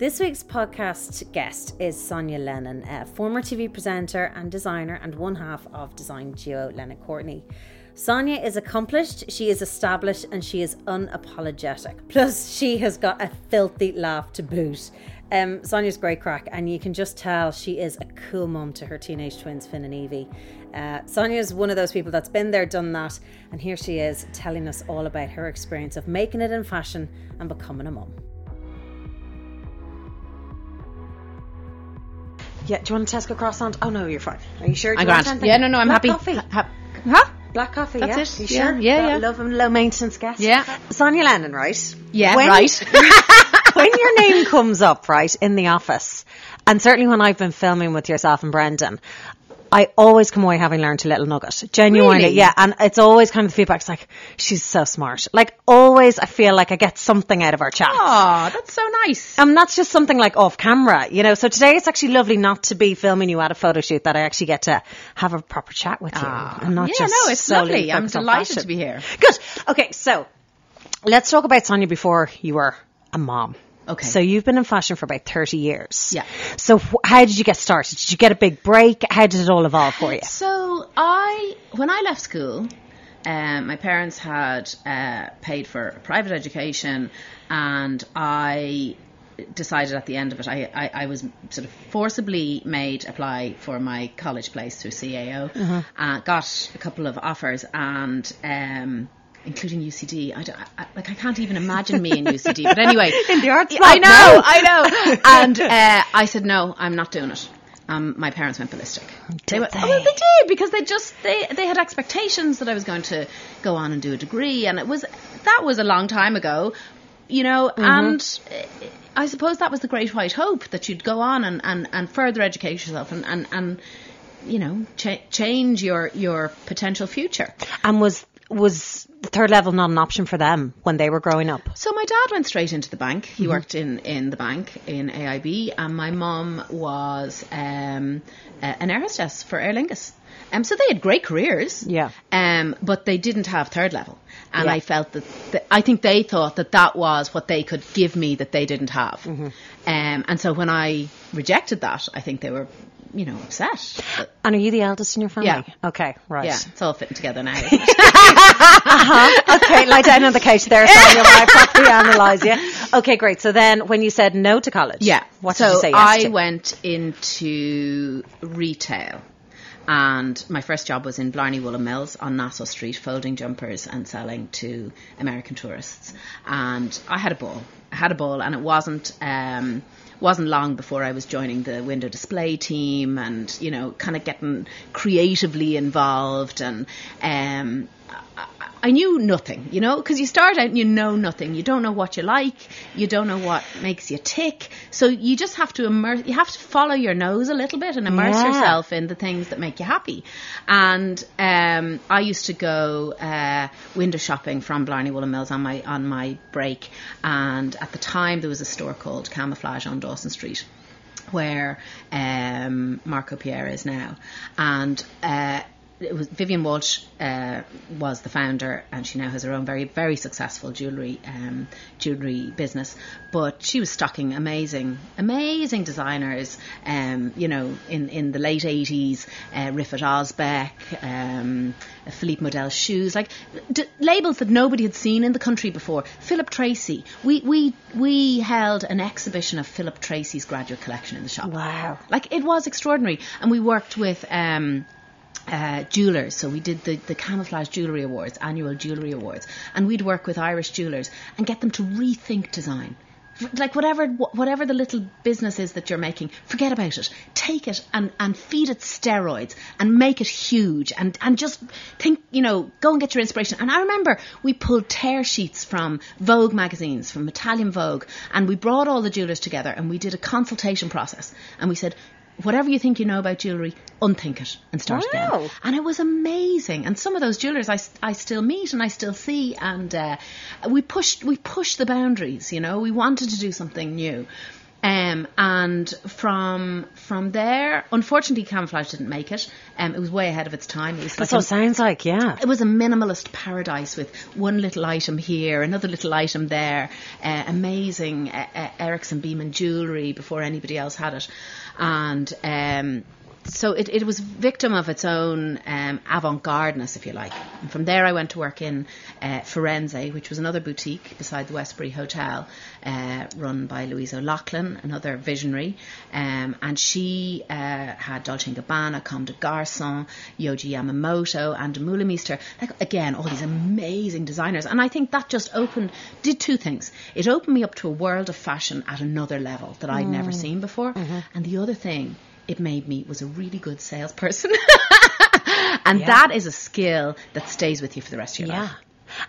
This week's podcast guest is Sonia Lennon, a former TV presenter and designer and one half of design duo Lennon Courtney. Sonia is accomplished, she is established, and she is unapologetic. Plus, she has got a filthy laugh to boot. Um, Sonia's great crack, and you can just tell she is a cool mum to her teenage twins, Finn and Evie. Uh, Sonia is one of those people that's been there, done that, and here she is telling us all about her experience of making it in fashion and becoming a mum. Yeah, do you want a Tesco croissant? Oh no, you're fine. Are you sure? Do I'm you want Yeah, no, no, I'm Black happy. Coffee. Ha- huh? Black coffee. That's yeah. it. You Yeah, sure? yeah, yeah. Love and low maintenance guest. Yeah. Sonia Lennon, right? Yeah, When- right. when your name comes up, right, in the office, and certainly when I've been filming with yourself and Brendan, I always come away having learned a little nugget. Genuinely, Really? yeah. And it's always kind of the feedback. It's like, she's so smart. Like, always I feel like I get something out of our chat. Oh, that's so nice. And that's just something like off camera, you know. So today it's actually lovely not to be filming you at a photo shoot, that I actually get to have a proper chat with you. Ah, and not yeah, just no, it's lovely. I'm delighted to be here. Good. Okay, so let's talk about Sonia before you were a mom. Okay. So you've been in fashion for about 30 years. Yeah. So wh- how did you get started? Did you get a big break? How did it all evolve for you? So I, when I left school, um, my parents had uh, paid for a private education, and I decided at the end of it, I, I, I was sort of forcibly made apply for my college place through CAO, Uh-huh. uh, got a couple of offers, and. Um, Including UCD, I, don't- I- like I can't even imagine me in UCD. But anyway, In the arts I know, no. I know. And uh, I said no, I'm not doing it. Um, my parents went ballistic. Did went, they? Oh, they did because they just they they had expectations that I was going to go on and do a degree, and it was that was a long time ago, you know. Mm-hmm. And uh, I suppose that was the great white hope that you'd go on and and, and further educate yourself and and, and you know cha- change your your potential future. And was was the third level not an option for them when they were growing up? So my dad went straight into the bank. He Mm-hmm. worked in, in the bank in AIB, and my mum was um, uh, an air hostess for Aer Lingus. Um, so they had great careers. Yeah. Um, but they didn't have third level, and Yeah. I felt that, that I think they thought that that was what they could give me that they didn't have. Mm-hmm. Um, and so when I rejected that, I think they were, you know, upset. But, And are you the eldest in your family? Yeah. Okay, right. yeah, it's all fitting together now. It? okay, lie down on the couch there, while I properly analyse you. Okay, great. So then, when you said no to college, Yeah. what so did you say yes I to? went into retail. And my first job was in Blarney Woollen Mills on Nassau Street, folding jumpers and selling to American tourists. And I had a ball. I had a ball, and it wasn't um, wasn't long before I was joining the window display team, and you know, kind of getting creatively involved. And um, I, knew nothing, you know, because you start out and you know nothing. You don't know what you like. You don't know what makes you tick. So you just have to immerse. You have to follow your nose a little bit and immerse Yeah. yourself in the things that make you happy. And um, I used to go uh, window shopping from Blarney Woollen Mills on my on my break. And at the time, there was a store called Camouflage on Dawson Street where um, Marco Pierre is now, and uh, it was Vivienne Walsh uh, was the founder, and she now has her own very very successful jewelry um, jewelry business. But she was stocking amazing amazing designers, um, you know, in in the late eighties, uh, Rifat Ozbek, um, Philippe Model shoes, like d- labels that nobody had seen in the country before. Philip Treacy, we we we held an exhibition of Philip Treacy's graduate collection in the shop. Wow. Like it was extraordinary. And we worked with um, uh, jewelers. So we did the, the Camouflage Jewellery Awards, annual jewellery awards. And we'd work with Irish jewelers and get them to rethink design. Like whatever whatever the little business is that you're making, forget about it. Take it and, and feed it steroids and make it huge and, and just think, you know, go and get your inspiration. And I remember we pulled tear sheets from Vogue magazines, from Italian Vogue, and we brought all the jewelers together and we did a consultation process. And we said, whatever you think you know about jewellery, unthink it and start Wow. again. And it was amazing. And some of those jewelers I, I still meet and I still see. And uh, we pushed we pushed the boundaries. You know, we wanted to do something new. Um, and from from there, unfortunately, camouflage didn't make it. Um, it was way ahead of its time. It was That's like what a- it sounds like, yeah. it was a minimalist paradise with one little item here, another little item there, uh, amazing uh, uh, Erickson Beamon jewellery before anybody else had it. And um, so it, it was victim of its own um, avant-gardeness, if you like. And from there I went to work in uh, Firenze, which was another boutique beside the Westbury Hotel, uh, run by Louise O'Loughlin, another visionary. Um, and she uh, had Dolce & Gabbana, Comme des Garçons, Yohji Yamamoto, and Demeulemeester. Like, again, all these amazing designers. And I think that just opened, did two things. It opened me up to a world of fashion at another level that I'd never seen before. And the other thing it made me was a really good salesperson. and Yeah. that is a skill that stays with you for the rest of your Yeah. life.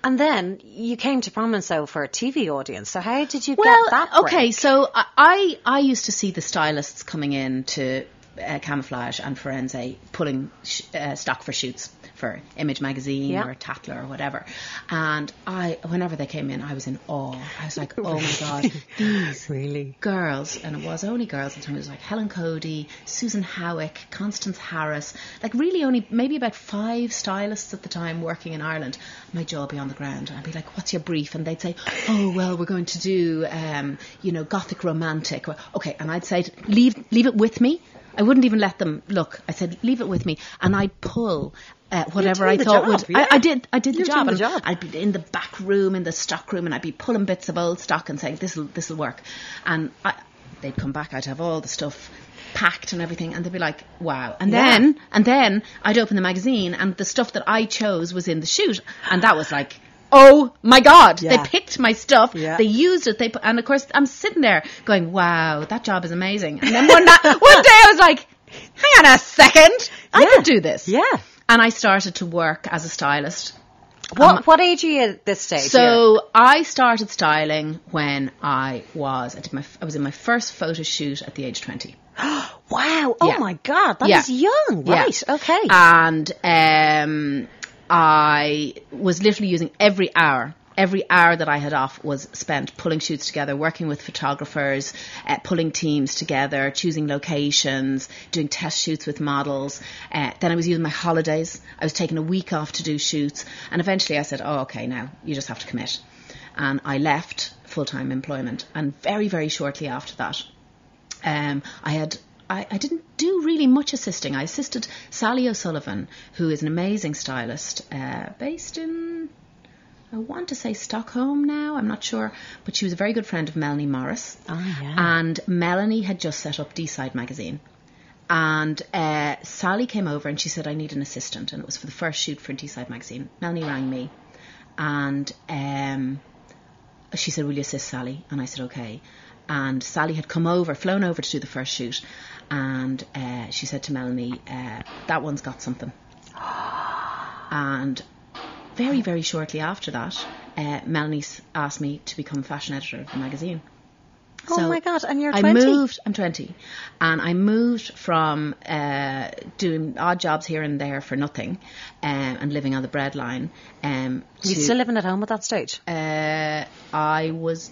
And then you came to prominence though for a TV audience. So how did you Well, get that? okay, so I- I I used to see the stylists coming in to uh, Camouflage and Firenze pulling sh- uh, stock for shoots for Image Magazine Yeah. or Tatler or whatever, and I whenever they came in, I was in awe. I was like, oh my god, these really. girls, and it was only girls at the time. It was like Helen Cody, Susan Howick, Constance Harris, like really only maybe about five stylists at the time working in Ireland. My jaw would be on the ground, and I'd be like, "What's your brief?" And they'd say, "Oh well, we're going to do, um, you know, gothic romantic." Okay, and I'd say, "Leave, leave it with me." I wouldn't even let them look. I said, "Leave it with me," and I'd pull. Uh, whatever I thought job, would, yeah. I, I did, I did the job, the job. I'd be in the back room, in the stock room, and I'd be pulling bits of old stock and saying, "This'll, this'll work." And I, they'd come back. I'd have all the stuff packed and everything, and they'd be like, "Wow!" And Yeah. then, and then I'd open the magazine, and the stuff that I chose was in the shoot, and that was like. Oh my God! Yeah. They picked my stuff. Yeah. They used it. They put, and of course I'm sitting there going, "Wow, that job is amazing." And then one, na- one day I was like, "Hang on a second, I Yeah. could do this." Yeah. And I started to work as a stylist. What what age are you at this stage? So I started styling when I was I did my I was in my first photo shoot at the age twenty. here? wow. Oh Yeah. my god, that is Yeah. young. Yeah. Right. Okay. And um, I was literally using every hour. Every hour that I had off was spent pulling shoots together, working with photographers, uh, pulling teams together, choosing locations, doing test shoots with models. Uh, then I was using my holidays. I was taking a week off to do shoots. And eventually I said, oh, okay, now you just have to commit. And I left full time employment. And very, very shortly after that, um, I had I, didn't do really much assisting. I assisted Sally O'Sullivan, who is an amazing stylist, uh, based in I want to say Stockholm now. I'm not sure, but she was a very good friend of Melanie Morris. Oh, yeah. And Melanie had just set up D Side magazine. And uh, Sally came over and she said, I need an assistant. And it was for the first shoot for D Side magazine. Melanie rang me and um, she said, Will you assist Sally? And I said, Okay. And Sally had come over, flown over to do the first shoot. And uh, she said to Melanie, uh, That one's got something. And very, very shortly after that, uh, Melanie asked me to become fashion editor of the magazine. oh my god, and you're 20? I 20. moved. I'm 20, and I moved from uh, doing odd jobs here and there for nothing, um, and living on the breadline. Um, Were you still living at home at that stage? uh, I was.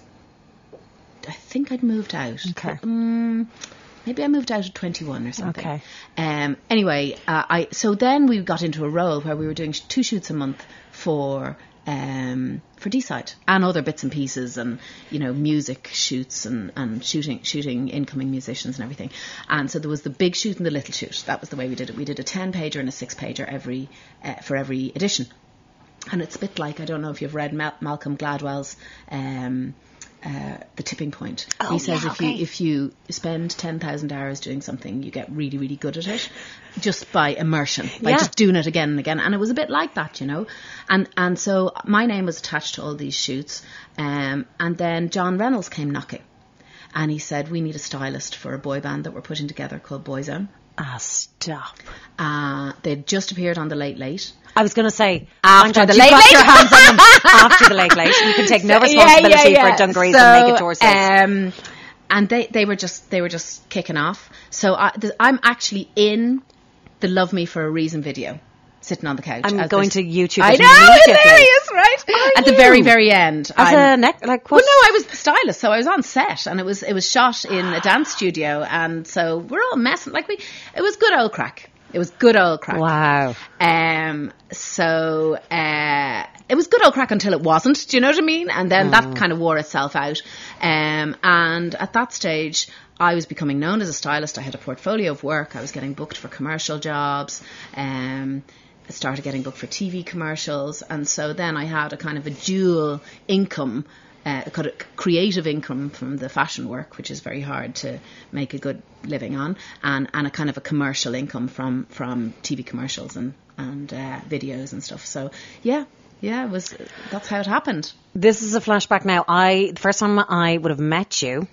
I think I'd moved out. Okay. Um, maybe I moved out at 21 or something. Okay. Um, anyway, uh, I so then we got into a role where we were doing two shoots a month for um, for D-side and other bits and pieces and you know music shoots and, and shooting shooting incoming musicians and everything. And so there was the big shoot and the little shoot. That was the way we did it. We did a 10 pager and a 6 pager every uh, for every edition. And it's a bit like I don't know if you've read Mal- Malcolm Gladwell's um, uh, The Tipping Point. Oh, he says yeah, if okay. you if you spend ten thousand hours doing something, you get really really good at it, just by immersion, by Yeah. just doing it again and again. And it was a bit like that, you know. And and so my name was attached to all these shoots. Um, and then John Reynolds came knocking, and he said we need a stylist for a boy band that we're putting together called Boyzone. Ah, stop. Uh, they'd just appeared on the Late Late. I was going to say After the Late Late. your hands on them after the late late. You can take no responsibility for dungarees and naked torsos. Um, and they, they were just they were just kicking off. So I, th- I'm actually in the "Love Me for a Reason" video. Sitting on the couch. I'm going to YouTube I know, hilarious, right? At the very, very end. As I'm- a neck, like what? well, no, I was the stylist, so I was on set, and it was it was shot in a dance studio, and so we're all messing like we. It was good old crack. It was good old crack. Wow. Um. So uh, it was good old crack until it wasn't. Do you know what I mean? And then that kind of wore itself out. Um. And at that stage. I was becoming known as a stylist. I had a portfolio of work. I was getting booked for commercial jobs. Um, I started getting booked for TV commercials, and so then I had a kind of a dual income, uh, a kind of creative income from the fashion work, which is very hard to make a good living on, and, and a kind of a commercial income from from TV commercials and and uh, videos and stuff. So yeah, yeah, it was that's how it happened. This is a flashback now. I the first time I would have met you.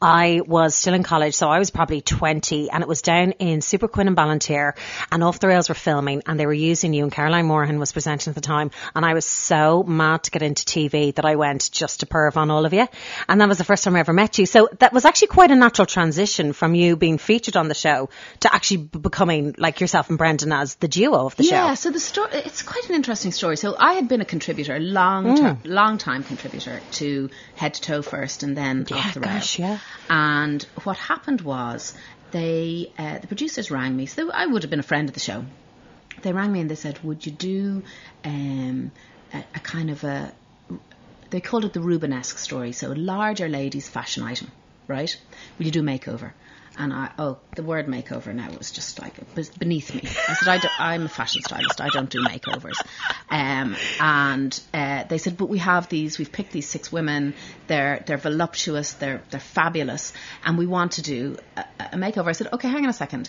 I was still in college, so I was probably 20, and it was down in Superquinn and Ballinteer, and Off the Rails were filming, and they were using you, and Caroline Morahan was presenting at the time, and I was so mad to get into TV that I went just to perv on all of you, and that was the first time I ever met you. So that was actually quite a natural transition from you being featured on the show to actually becoming like yourself and Brendan as the duo of the Yeah, show. Yeah, so the story it's quite an interesting story. So I had been a contributor, long hmm. ter- long time contributor to Head to Toe first, and then Off the gosh, Rail. And what happened was they uh, the producers rang me. So I would have been a friend of the show. They rang me and they said, "Would you do um, a, a kind of a they called it the Rubenesque story, so a larger ladies' fashion item, right? Will you do makeover? And I, oh, the word makeover now was just like beneath me. I said, I I'm a fashion stylist. I don't do makeovers. Um, and uh, they said, but we have these. We've picked these six women. They're they're voluptuous. They're they're fabulous, and we want to do a, a makeover. I said, okay, hang on a second.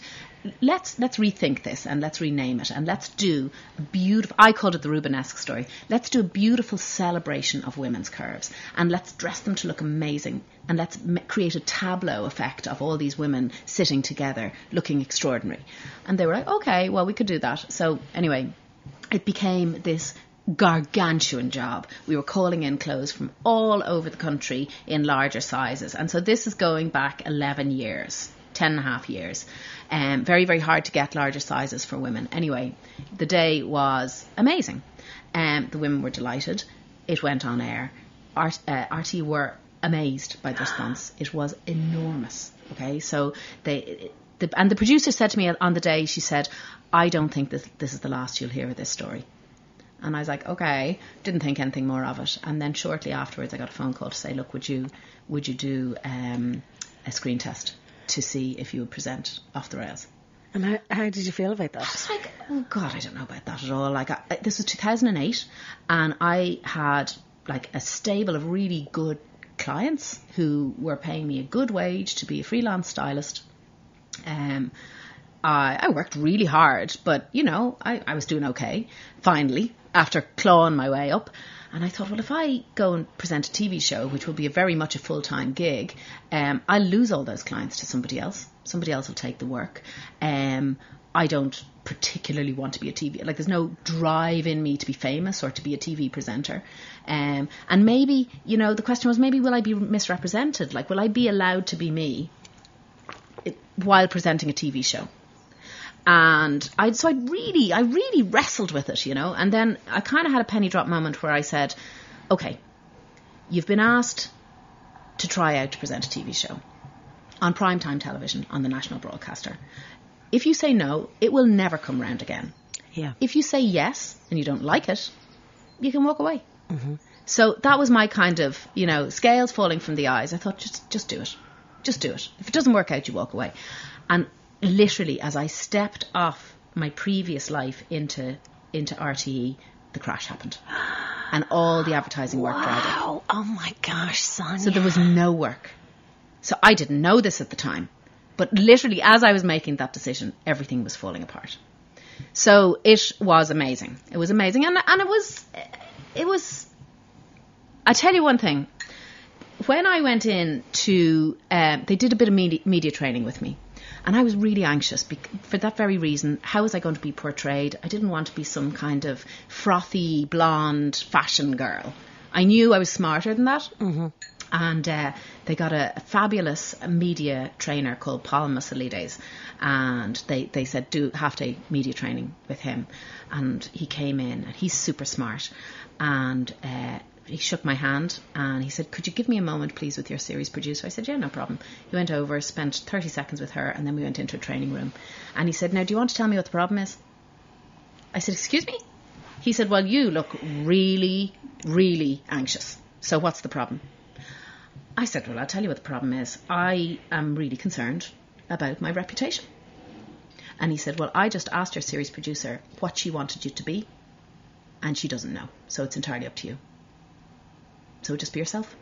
Let's let's rethink this and let's rename it and let's do a beautiful. I called it the Rubenesque story. Let's do a beautiful celebration of women's curves and let's dress them to look amazing and let's create a tableau effect of all these women sitting together looking extraordinary. And they were like, okay, well we could do that. So anyway, it became this gargantuan job. We were calling in clothes from all over the country in larger sizes. And so this is going back 11 years, 10 and a half years. Um, very, very hard to get larger sizes for women. Anyway, the day was amazing. Um, the women were delighted. It went on air. Art, uh, RT were amazed by the response. It was enormous. Okay, so they the, and the producer said to me on the day, she said, "I don't think this this is the last you'll hear of this story." And I was like, "Okay." Didn't think anything more of it. And then shortly afterwards, I got a phone call to say, "Look, would you would you do um, a screen test to see if you would present off the rails?" And how, how did you feel about that? I was like, oh god, I don't know about that at all. Like, I, this was 2008, and I had like a stable of really good clients who were paying me a good wage to be a freelance stylist. Um, I, I worked really hard, but you know, I, I was doing okay. Finally, after clawing my way up. And I thought, well, if I go and present a TV show, which will be very much a full time gig, um, I'll lose all those clients to somebody else. Somebody else will take the work. Um, I don't particularly want to be a TV. Like, there's no drive in me to be famous or to be a TV presenter. Um, and maybe, you know, the question was, maybe will I be misrepresented? Like, will I be allowed to be me while presenting a TV show? And I, so I really, I really wrestled with it, you know. And then I kind of had a penny drop moment where I said, okay, you've been asked to try out to present a TV show on primetime television on the national broadcaster. If you say no, it will never come round again. Yeah. If you say yes and you don't like it, you can walk away. Mhm. So that was my kind of, you know, scales falling from the eyes. I thought, just, just do it. Just do it. If it doesn't work out, you walk away. And literally, as I stepped off my previous life into into RTE, the crash happened, and all the advertising work dried up. Oh, my gosh, Sonia. So there was no work. So I didn't know this at the time, but literally, as I was making that decision, everything was falling apart. So it was amazing. It was amazing, and and it was, it was. I tell you one thing. When I went in to, um, they did a bit of media, media training with me, and I was really anxious for that very reason. How was I going to be portrayed? I didn't want to be some kind of frothy blonde fashion girl. I knew I was smarter than that. Mm-hmm. and uh, they got a, a, fabulous media trainer called Paul Musalides, and they, they said do half day media training with him, and he came in and he's super smart, and uh, he shook my hand and he said, "Could you give me a moment, please, with your series producer?" I said, "Yeah, no problem." He went over, spent thirty seconds with her, and then we went into a training room, and he said, "Now, do you want to tell me what the problem is?" I said, "Excuse me." He said, "Well, you look really, really anxious. So what's the problem?" I said, Well, I'll tell you what the problem is. I am really concerned about my reputation. And he said, Well, I just asked your series producer what she wanted you to be, and she doesn't know. So it's entirely up to you. So just be yourself.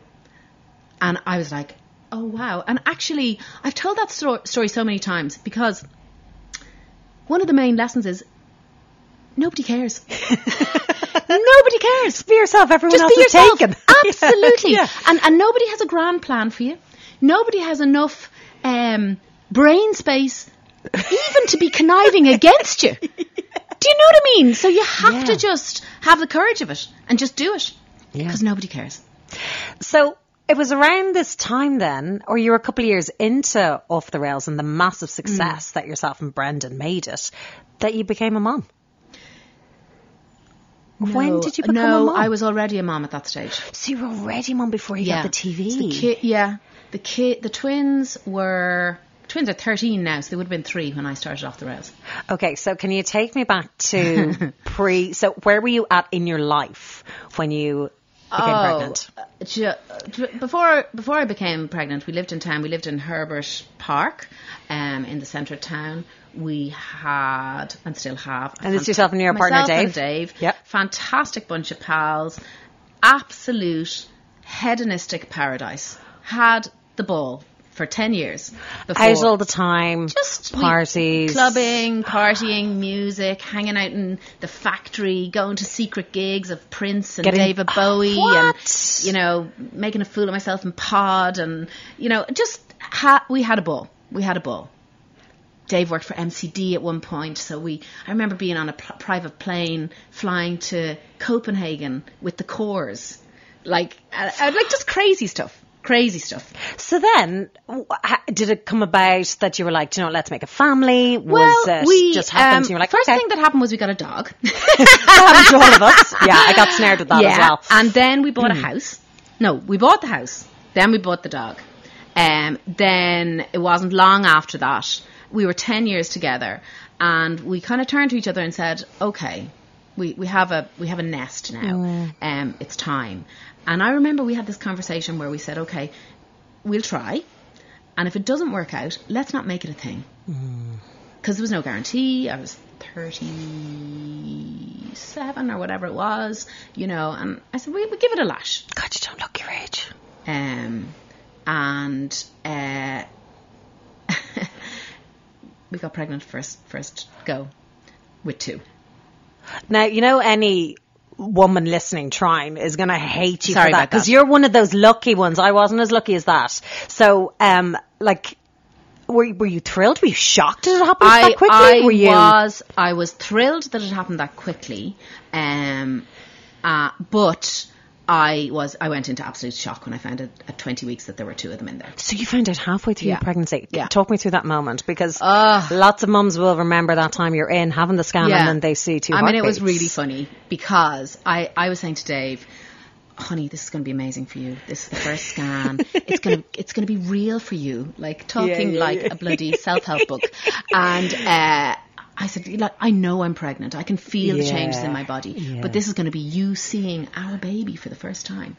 And I was like, Oh, wow. And actually, I've told that sto- story so many times because one of the main lessons is nobody cares. nobody cares. Be yourself. Everyone Just else be is yourself. taken. Absolutely. Yeah. And and nobody has a grand plan for you. Nobody has enough um, brain space even to be conniving against you. Do you know what I mean? So you have Yeah. to just have the courage of it and just do it Yeah. because nobody cares. So it was around this time then, or you were a couple of years into Off the Rails and the massive mm. success that yourself and Brendan made it, that you became a mom. when did you become no, a mom? I was already a mom at that stage. So you were already a mom before you got the TV. So the ki- yeah, the kid, the twins were twins are thirteen now, so they would have been three when I started off the rails. Okay, so can you take me back to pre? So where were you at in your life when you became Oh, pregnant? ju- before before I became pregnant, we lived in town. We lived in Herbert Park, um, in the centre of town. We had and still have. And it's yourself and your partner, Dave? Dave. Yep. Fantastic bunch of pals. Absolute hedonistic paradise. Had the ball for ten years. Before Out all the time, just parties, clubbing, partying, music, hanging out in the factory, going to secret gigs of Prince and Getting- David Bowie, What? and you know, making a fool of myself in Pod, and you know, just ha- we had a ball. We had a ball. Dave worked for MCD at one point, so we. I remember being on a pr- private plane flying to Copenhagen with the Corrs, like, uh, like just crazy stuff, crazy stuff. So then, did it come about that you were like, you know, let's make a family? Was well, it we just happened? um, and you were like, first okay. thing that happened was we got a dog. that happened to all of us. Yeah, I got snared with that as well. Hmm. and then we bought a house. No, we bought the house. Then we bought the dog. Um, then it wasn't long after that. We were ten years together, and we kind of turned to each other and said, "Okay, we, we have a we have a nest now. Mm. Um, it's time." And I remember we had this conversation where we said, "Okay, we'll try, and if it doesn't work out, let's not make it a thing." Mm. because there was no guarantee. I was 37 or whatever it was, you know, and I said, we, we give it a lash. God, you don't look your age. Um, and uh, we got pregnant first, first go with two. Now, you know, any woman listening trying is going to hate you Sorry for that because you're one of those lucky ones. I wasn't as lucky as that. So, um, like, were, you- were you thrilled? Were you shocked that it happened I, that quickly? I were you? was I was thrilled that it happened that quickly, um, uh, but I was I went into absolute shock when I found out at 20 weeks that there were two of them in there. So you found out halfway through Yeah. your pregnancy. Yeah. Talk me through that moment because Ugh. lots of mums will remember that time you're in having the scan and then they see two I mean, it was really funny because I, I was saying to Dave, honey, this is going to be amazing for you. This is the first scan. it's going to it's going to be real for you, like talking yeah, like yeah. a bloody self help book. And uh, I said, like, I know I'm pregnant. I can feel the changes in my body, yeah. but this is going to be you seeing our baby for the first time.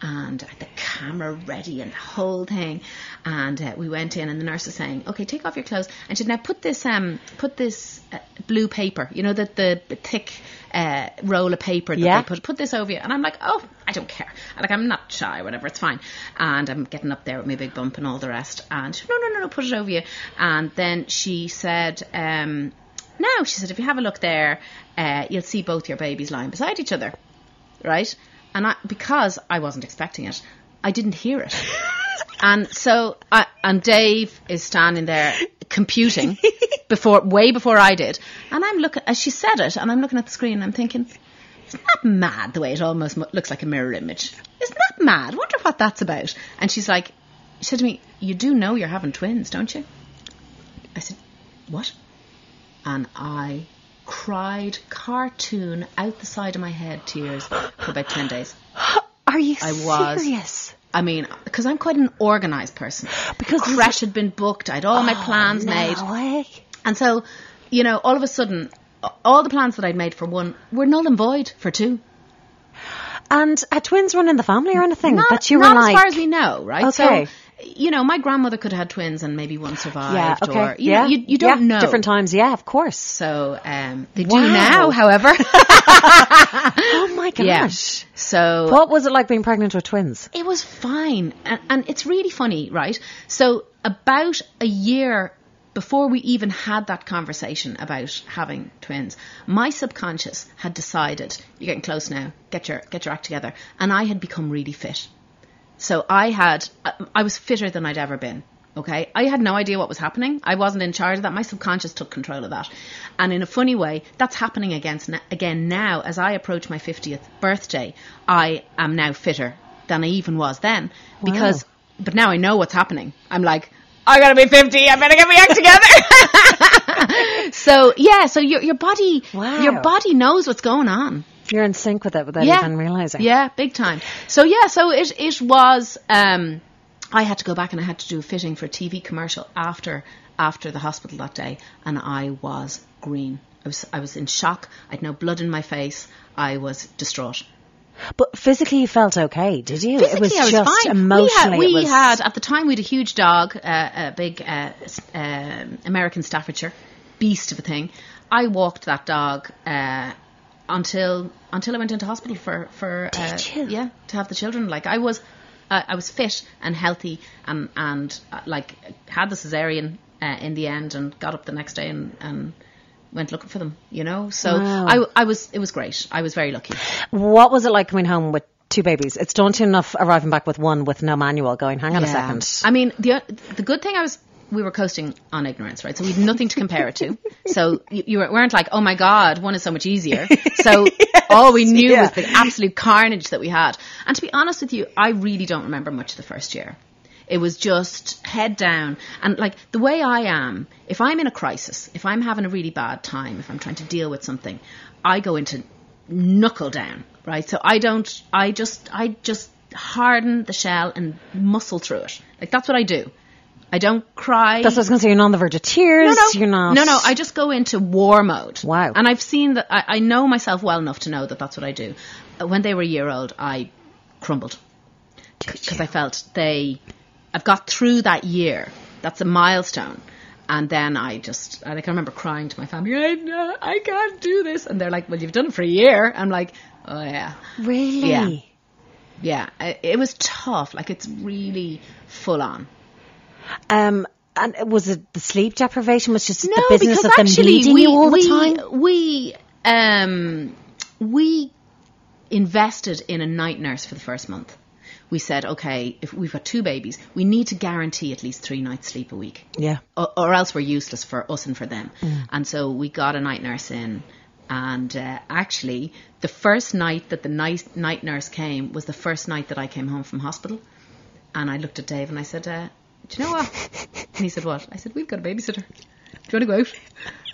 And I had the camera ready and the whole thing. And uh, we went in, and the nurse was saying, "Okay, take off your clothes." And she said, "Now put this, um, put this uh, blue paper. You know that the, the thick uh, roll of paper that Yeah. they put. Put this over you." And I'm like, "Oh, I don't care. Like I'm not shy, whatever. It's fine." And I'm getting up there with my big bump and all the rest. And she said, no, no, no, no, put it over you. And then she said, um, "Now," she said, "if you have a look there, uh, you'll see both your babies lying beside each other." right? And I, because I wasn't expecting it, I didn't hear it. and so, I, and Dave is standing there computing before, way before I did. And I'm looking, as she said it, and I'm looking at the screen and I'm thinking, isn't that mad the way it almost looks like a mirror image? Isn't that mad? Wonder what that's about. And she's like, she said to me, you do know you're having twins, don't you? I said, what? And I cried cartoon out the side of my head, tears for about 10 days. Are you I was. serious? I mean, because I'm quite an organised person. Because creche had been booked, I'd all my oh, plans no made. way. And so, you know, all of a sudden, all the plans that I'd made for one were null and void for two. And had twins run in the family or anything? Not, that you were not like, as far as we know, right? Okay. So, you know, my grandmother could have had twins and maybe one survived. yeah, okay, Or, you yeah, know, you, you don't yeah, know. Different times, yeah, of course. So um, they Wow. do now, however. Oh my yeah. gosh. So What was it like being pregnant with twins? It was fine. And, and it's really funny, right? So, about a year before we even had that conversation about having twins, my subconscious had decided, you're getting close now, get your, get your act together. And I had become really fit. So I had, I was fitter than I'd ever been. Okay. I had no idea what was happening. I wasn't in charge of that. My subconscious took control of that. And in a funny way, that's happening against, again now as I approach my 50th birthday. I am now fitter than I even was then because, but now I know what's happening. I'm like, I gotta be 50. I better get my act together. so yeah, so your, your body, Wow. your body knows what's going on. You're in sync with it without Yeah. even realizing. Yeah, big time. So yeah, so it it was. Um, I had to go back and I had to do a fitting for a TV commercial after after the hospital that day, and I was green. I was I was in shock. I had no blood in my face. I was distraught. But physically, you felt okay, did you? Physically, it was I was just fine. emotionally. We had, we had at the time we had a huge dog, uh, a big uh, um American Staffordshire, beast of a thing. I walked that dog uh, until until I went into hospital for for uh, yeah to have the children. Like I was, uh, I was fit and healthy and and uh, like had the cesarean uh, in the end and got up the next day and and went looking for them. You know, so Wow. I I was it was great. I was very lucky. What was it like coming home with two babies? It's daunting enough arriving back with one with no manual. Going, hang on a second. I mean, the the good thing I was we were coasting on ignorance, right? So we had nothing to compare it to. So you, you weren't like, oh my god, one is so much easier. So all we knew yeah. was the absolute carnage that we had. And to be honest with you, I really don't remember much of the first year. It was just head down. And like the way I am, if I'm in a crisis, if I'm having a really bad time, if I'm trying to deal with something, I go into knuckle down, right? So I don't, I just, I just harden the shell and muscle through it. Like that's what I do. I don't cry. That's what I was going to say. You're not on the verge of tears. no, no, You're not. No, no. I just go into war mode. Wow. And I've seen that. I, I know myself well enough to know that that's what I do. When they were a year old, I crumbled because I felt they. I've got through that year. That's a milestone. And then I just, I can remember crying to my family, I, I can't do this. And they're like, well, you've done it for a year. I'm like, oh yeah. Really? Yeah. Yeah. It was tough. Like, it's really full on. Um, and was it the sleep deprivation? Was just no, the business of them actually needing we, you all we, the time? We um we invested in a night nurse for the first month. We said, okay, if we've got two babies, we need to guarantee at least three nights sleep a week, Yeah. or, or else we're useless for us and for them. And so we got a night nurse in. And uh, actually, the first night that the night, night nurse came was the first night that I came home from hospital. And I looked at Dave and I said, uh, Do you know what? And he said, What? I said, We've got a babysitter. Do you want to go out?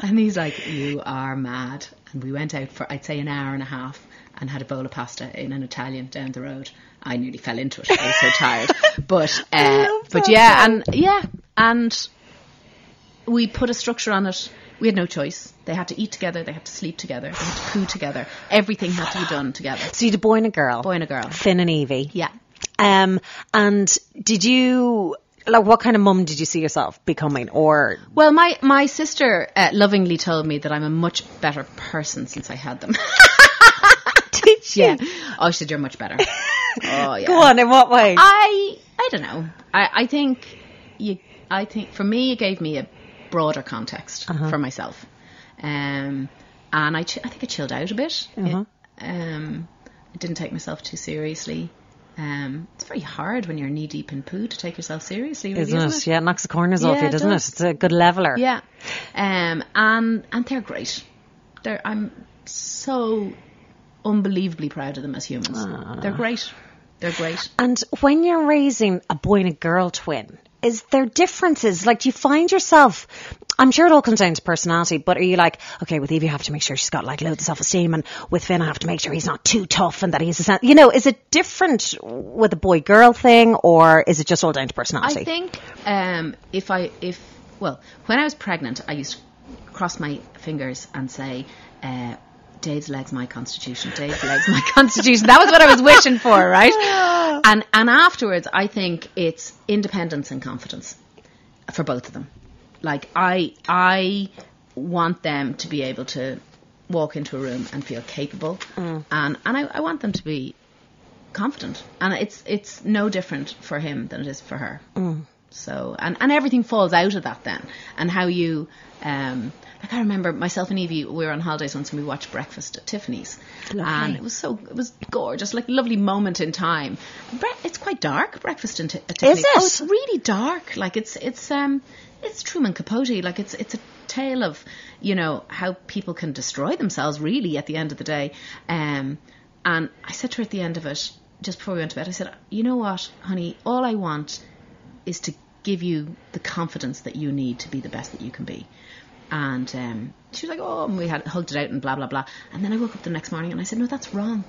And he's like, You are mad. And we went out for, I'd say, an hour and a half and had a bowl of pasta in an Italian down the road. I nearly fell into it. I was so tired. But, uh, but yeah, and yeah, and we put a structure on it. We had no choice. They had to eat together. They had to sleep together. They had to poo together. Everything had to be done together. So you had a boy and a girl. Boy and a girl. Finn and Evie. Yeah. Um, and did you like what kind of mum did you see yourself becoming? Or Well, my my sister uh, lovingly told me that I'm a much better person since I had them. did you? yeah. Oh, she said you're much better. oh yeah. Go on. In what way? I I don't know. I I think you. I think for me, it gave me a broader context for myself. Um, and I ch- I think I chilled out a bit. Uh-huh. Um, I didn't take myself too seriously. Um, it's very hard when you're knee deep in poo to take yourself seriously, really, isn't isn't it? Yeah, it knocks the corners off you, doesn't does. it? It's a good leveler. Yeah. Um, and and they're great. They're I'm so unbelievably proud of them as humans. They're great. They're great. And when you're raising a boy and a girl twin, is there differences? Like, do you find yourself? I'm sure it all comes down to personality, but are you like, okay, with Eve, you have to make sure she's got like loads of self esteem, and with Finn, I have to make sure he's not too tough and that he's a. You know, is it different with a boy girl thing, or is it just all down to personality? I think um, if I if well, when I was pregnant, I used to cross my fingers and say. Uh, Dave's legs, my constitution. Dave's legs, my constitution. That was what I was wishing for, right? And and afterwards, I think it's independence and confidence for both of them. Like I I want them to be able to walk into a room and feel capable, and and I, I want them to be confident. And it's it's no different for him than it is for her. So and and everything falls out of that then, and how you um like I remember myself and Evie we were on holidays once and we watched breakfast at Tiffany's, and it was so it was gorgeous, like lovely moment in time. Bre- it's quite dark breakfast at Tiffany's. Is it? Oh, it's really dark. Like it's it's um it's Truman Capote. Like it's it's a tale of you know how people can destroy themselves really at the end of the day. Um, and I said to her at the end of it, just before we went to bed, I said, you know what, honey, all I want is to give you the confidence that you need to be the best that you can be. And um, she was like, oh, and we had hugged it out and blah blah blah. And then I woke up the next morning and I said, no, that's wrong.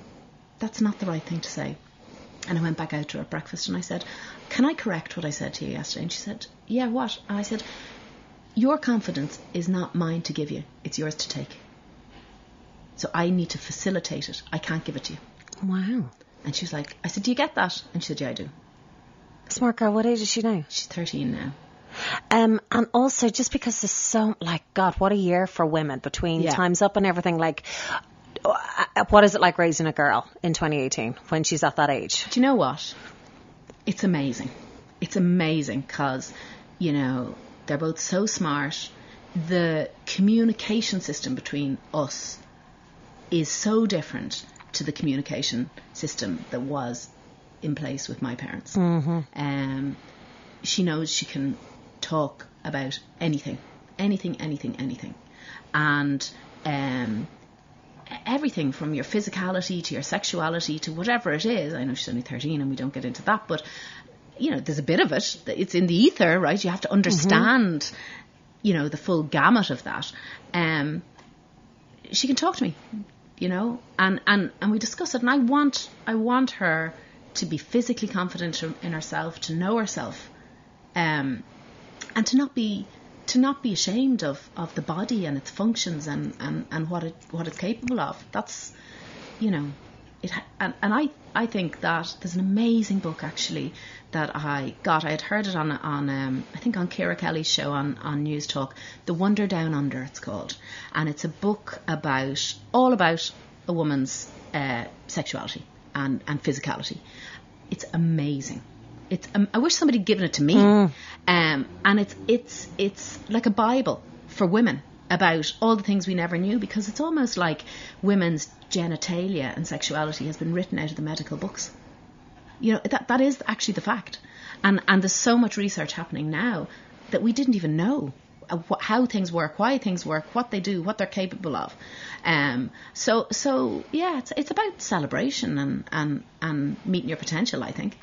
That's not the right thing to say. And I went back out to her at breakfast and I said, Can I correct what I said to you yesterday? And she said, Yeah, what? And I said, Your confidence is not mine to give you, it's yours to take. So I need to facilitate it. I can't give it to you. wow, And she was like, I said, Do you get that? And she said, Yeah, I do. smart girl. What age is she now? She's 13 now. Um, and also just because there's so like God, what a year for women between Yeah. Times Up and everything. Like, uh, what is it like raising a girl in 2018 when she's at that age? Do you know what? It's amazing. It's amazing because, you know, they're both so smart. The communication system between us is so different to the communication system that was in place with my parents. Mm-hmm. Um, she knows she can talk about anything, anything, anything, anything. And um, everything from your physicality to your sexuality to whatever it is. I know she's only 13 and we don't get into that, but you know, there's a bit of it. It's in the ether, right? You have to understand, you know, the full gamut of that. Um, she can talk to me, you know, and, and, and we discuss it. And I want, I want her to be physically confident in herself, to know herself, um, and to not be to not be ashamed of, of the body and its functions and, and, and what it what it's capable of. That's you know it and, and I I think that there's an amazing book actually that I got. I had heard it on on um, I think on Ciara Kelly's show on on Newstalk. The Wonder Down Under it's called, and it's a book about all about a woman's uh, sexuality and and physicality. It's amazing. It's um, I wish somebody had given it to me. Um, and it's it's it's like a bible for women about all the things we never knew because it's almost like women's genitalia and sexuality has been written out of the medical books. You know that that is actually the fact, and and there's so much research happening now that we didn't even know how things work, why things work, what they do, what they're capable of. Um, so so yeah, it's it's about celebration and and and meeting your potential. I think.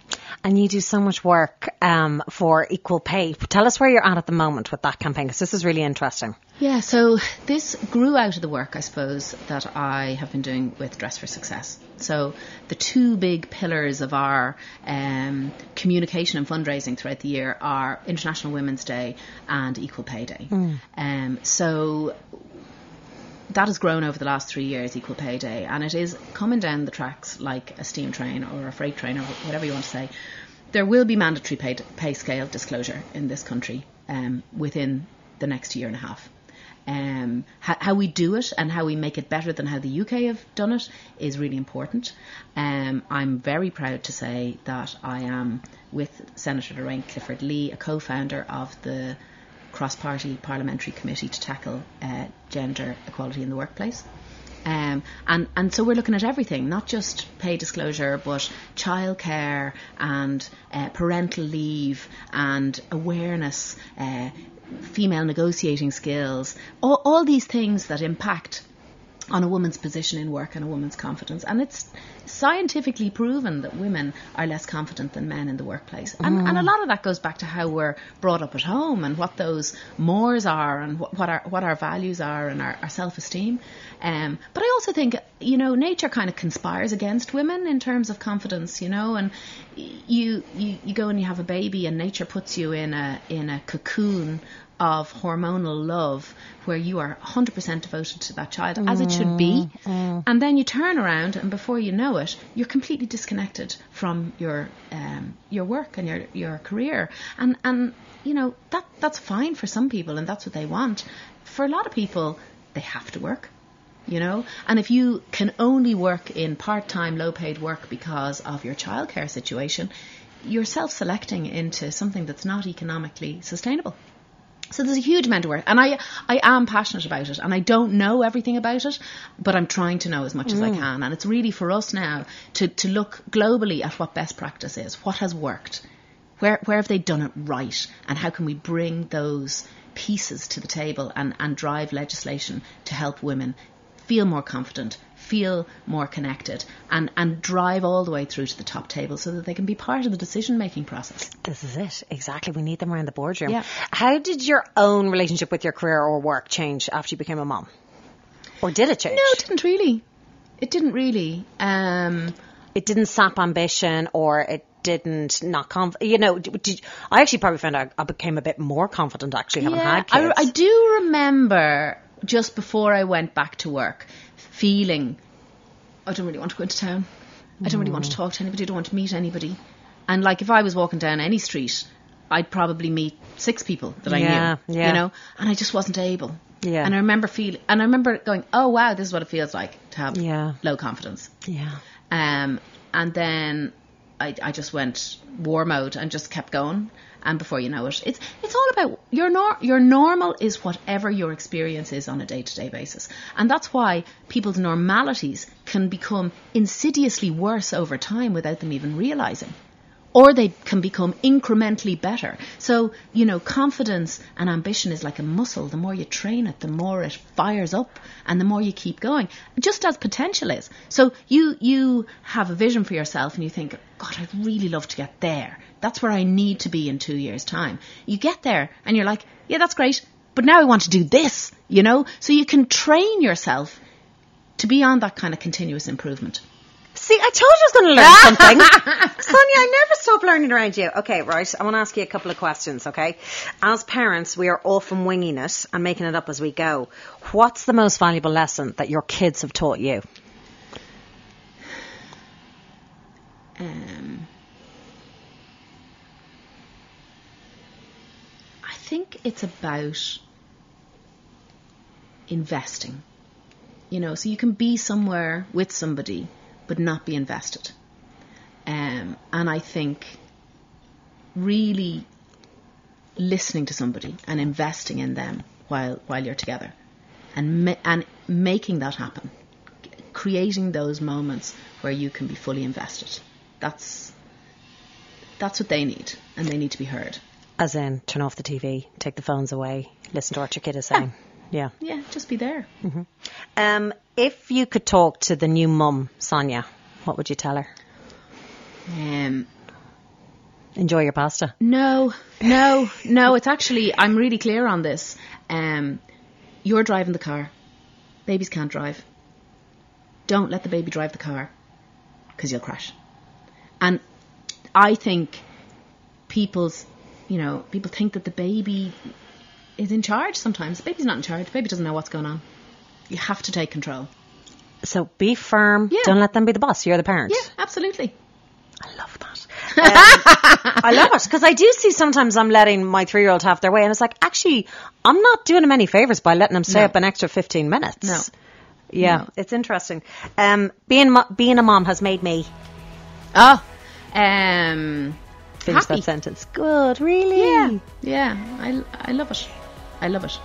And you do so much work um, for equal pay. Tell us where you're at at the moment with that campaign because this is really interesting. Yeah, so this grew out of the work, I suppose, that I have been doing with Dress for Success. So the two big pillars of our um, communication and fundraising throughout the year are International Women's Day and Equal Pay Day. Um, so that has grown over the last three years, Equal Pay Day, and it is coming down the tracks like a steam train or a freight train or whatever you want to say. There will be mandatory pay, pay scale disclosure in this country um, within the next year and a half. Um, how, how we do it and how we make it better than how the UK have done it is really important. Um, I'm very proud to say that I am with Senator Lorraine Clifford Lee, a co-founder of the cross-party parliamentary committee to tackle uh, gender equality in the workplace. Um, and, and so we're looking at everything, not just pay disclosure, but childcare and uh, parental leave and awareness, uh, female negotiating skills, all, all these things that impact on a woman's position in work and a woman's confidence. And it's scientifically proven that women are less confident than men in the workplace. And, and a lot of that goes back to how we're brought up at home and what those mores are and what, what our what our values are and our, our self esteem. Um, but I also think you know nature kind of conspires against women in terms of confidence. You know, and you you, you go and you have a baby and nature puts you in a in a cocoon of hormonal love where you are 100% devoted to that child as it should be. And then you turn around and before you know it you're completely disconnected from your um, your work and your your career. And and you know that that's fine for some people and that's what they want. For a lot of people they have to work you know? And if you can only work in part-time low-paid work because of your childcare situation you're self-selecting into something that's not economically sustainable so there's a huge amount of work, and I I am passionate about it, and I don't know everything about it, but I'm trying to know as much as I mm. can, and it's really for us now to to look globally at what best practice is, what has worked, where where have they done it right, and how can we bring those pieces to the table and and drive legislation to help women feel more confident, feel more connected, and and drive all the way through to the top table so that they can be part of the decision making process. This is it. Exactly. We need them around the boardroom. Yeah. How did your own relationship with your career or work change after you became a mom? Or did it change? No, it didn't really. It didn't really. Um, it didn't sap ambition or it didn't not conf- you know did, I actually probably found out I became a bit more confident actually having had kids. I, I do remember just before I went back to work feeling I don't really want to go into town. I don't really want to Mm. talk to anybody. I don't want to meet anybody. And like if I was walking down any street, I'd probably meet six people that I Yeah, knew. yeah. You know, and I just wasn't able. Yeah. And I remember feeling, and I remember going, "Oh wow, this is what it feels like to have Yeah. low confidence." yeah. Um, and then I, I just went war mode and just kept going. And before you know it, it's it's all about your nor- your normal is whatever your experience is on a day to day basis, and that's why people's normalities can become insidiously worse over time without them even realizing or they can become incrementally better. So, you know, confidence and ambition is like a muscle. The more you train it, the more it fires up and the more you keep going. Just as potential is. So you you have a vision for yourself and you think, God, I'd really love to get there. That's where I need to be in two years' time. You get there and you're like, yeah, that's great. But now I want to do this, you know? So you can train yourself to be on that kind of continuous improvement. See, I told you I was going to learn something. Sonia, I never stop learning around you. Okay, right. I want to ask you a couple of questions, okay? As parents, we are often winging it and making it up as we go. What's the most valuable lesson that your kids have taught you? Um, I think it's about investing. You know, so you can be somewhere with somebody but not be invested. Um, and I think really listening to somebody and investing in them while while you're together, and ma- and making that happen, creating those moments where you can be fully invested. That's that's what they need, and they need to be heard. As in, turn off the TV, take the phones away, listen to what your kid is saying. Yeah. Yeah, just be there. Um, if you could talk to the new mum, Sonia, what would you tell her? Um, Enjoy your pasta. No, no, no. It's actually I'm really clear on this. Um, you're driving the car. Babies can't drive. Don't let the baby drive the car because you'll crash. And I think people's, you know, people think that the baby is in charge sometimes. The baby's not in charge. The baby doesn't know what's going on. You have to take control. So be firm. Yeah. Don't let them be the boss. You're the parent. Yeah, absolutely. I love that. Um, I love it because I do see sometimes I'm letting my three year old have their way, and it's like, actually, I'm not doing them any favors by letting them stay No. up an extra 15 minutes. No. Yeah, No. it's interesting. Um, being mo- being a mom has made me Oh, um, finish happy. that sentence. Good, really. Yeah, yeah. I, I love it. I love it.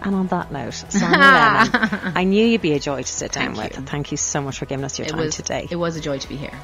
And on that note, Sonia Lennon, I knew you'd be a joy to sit down Thank with. you. Thank you so much for giving us your It time was today. It was a joy to be here.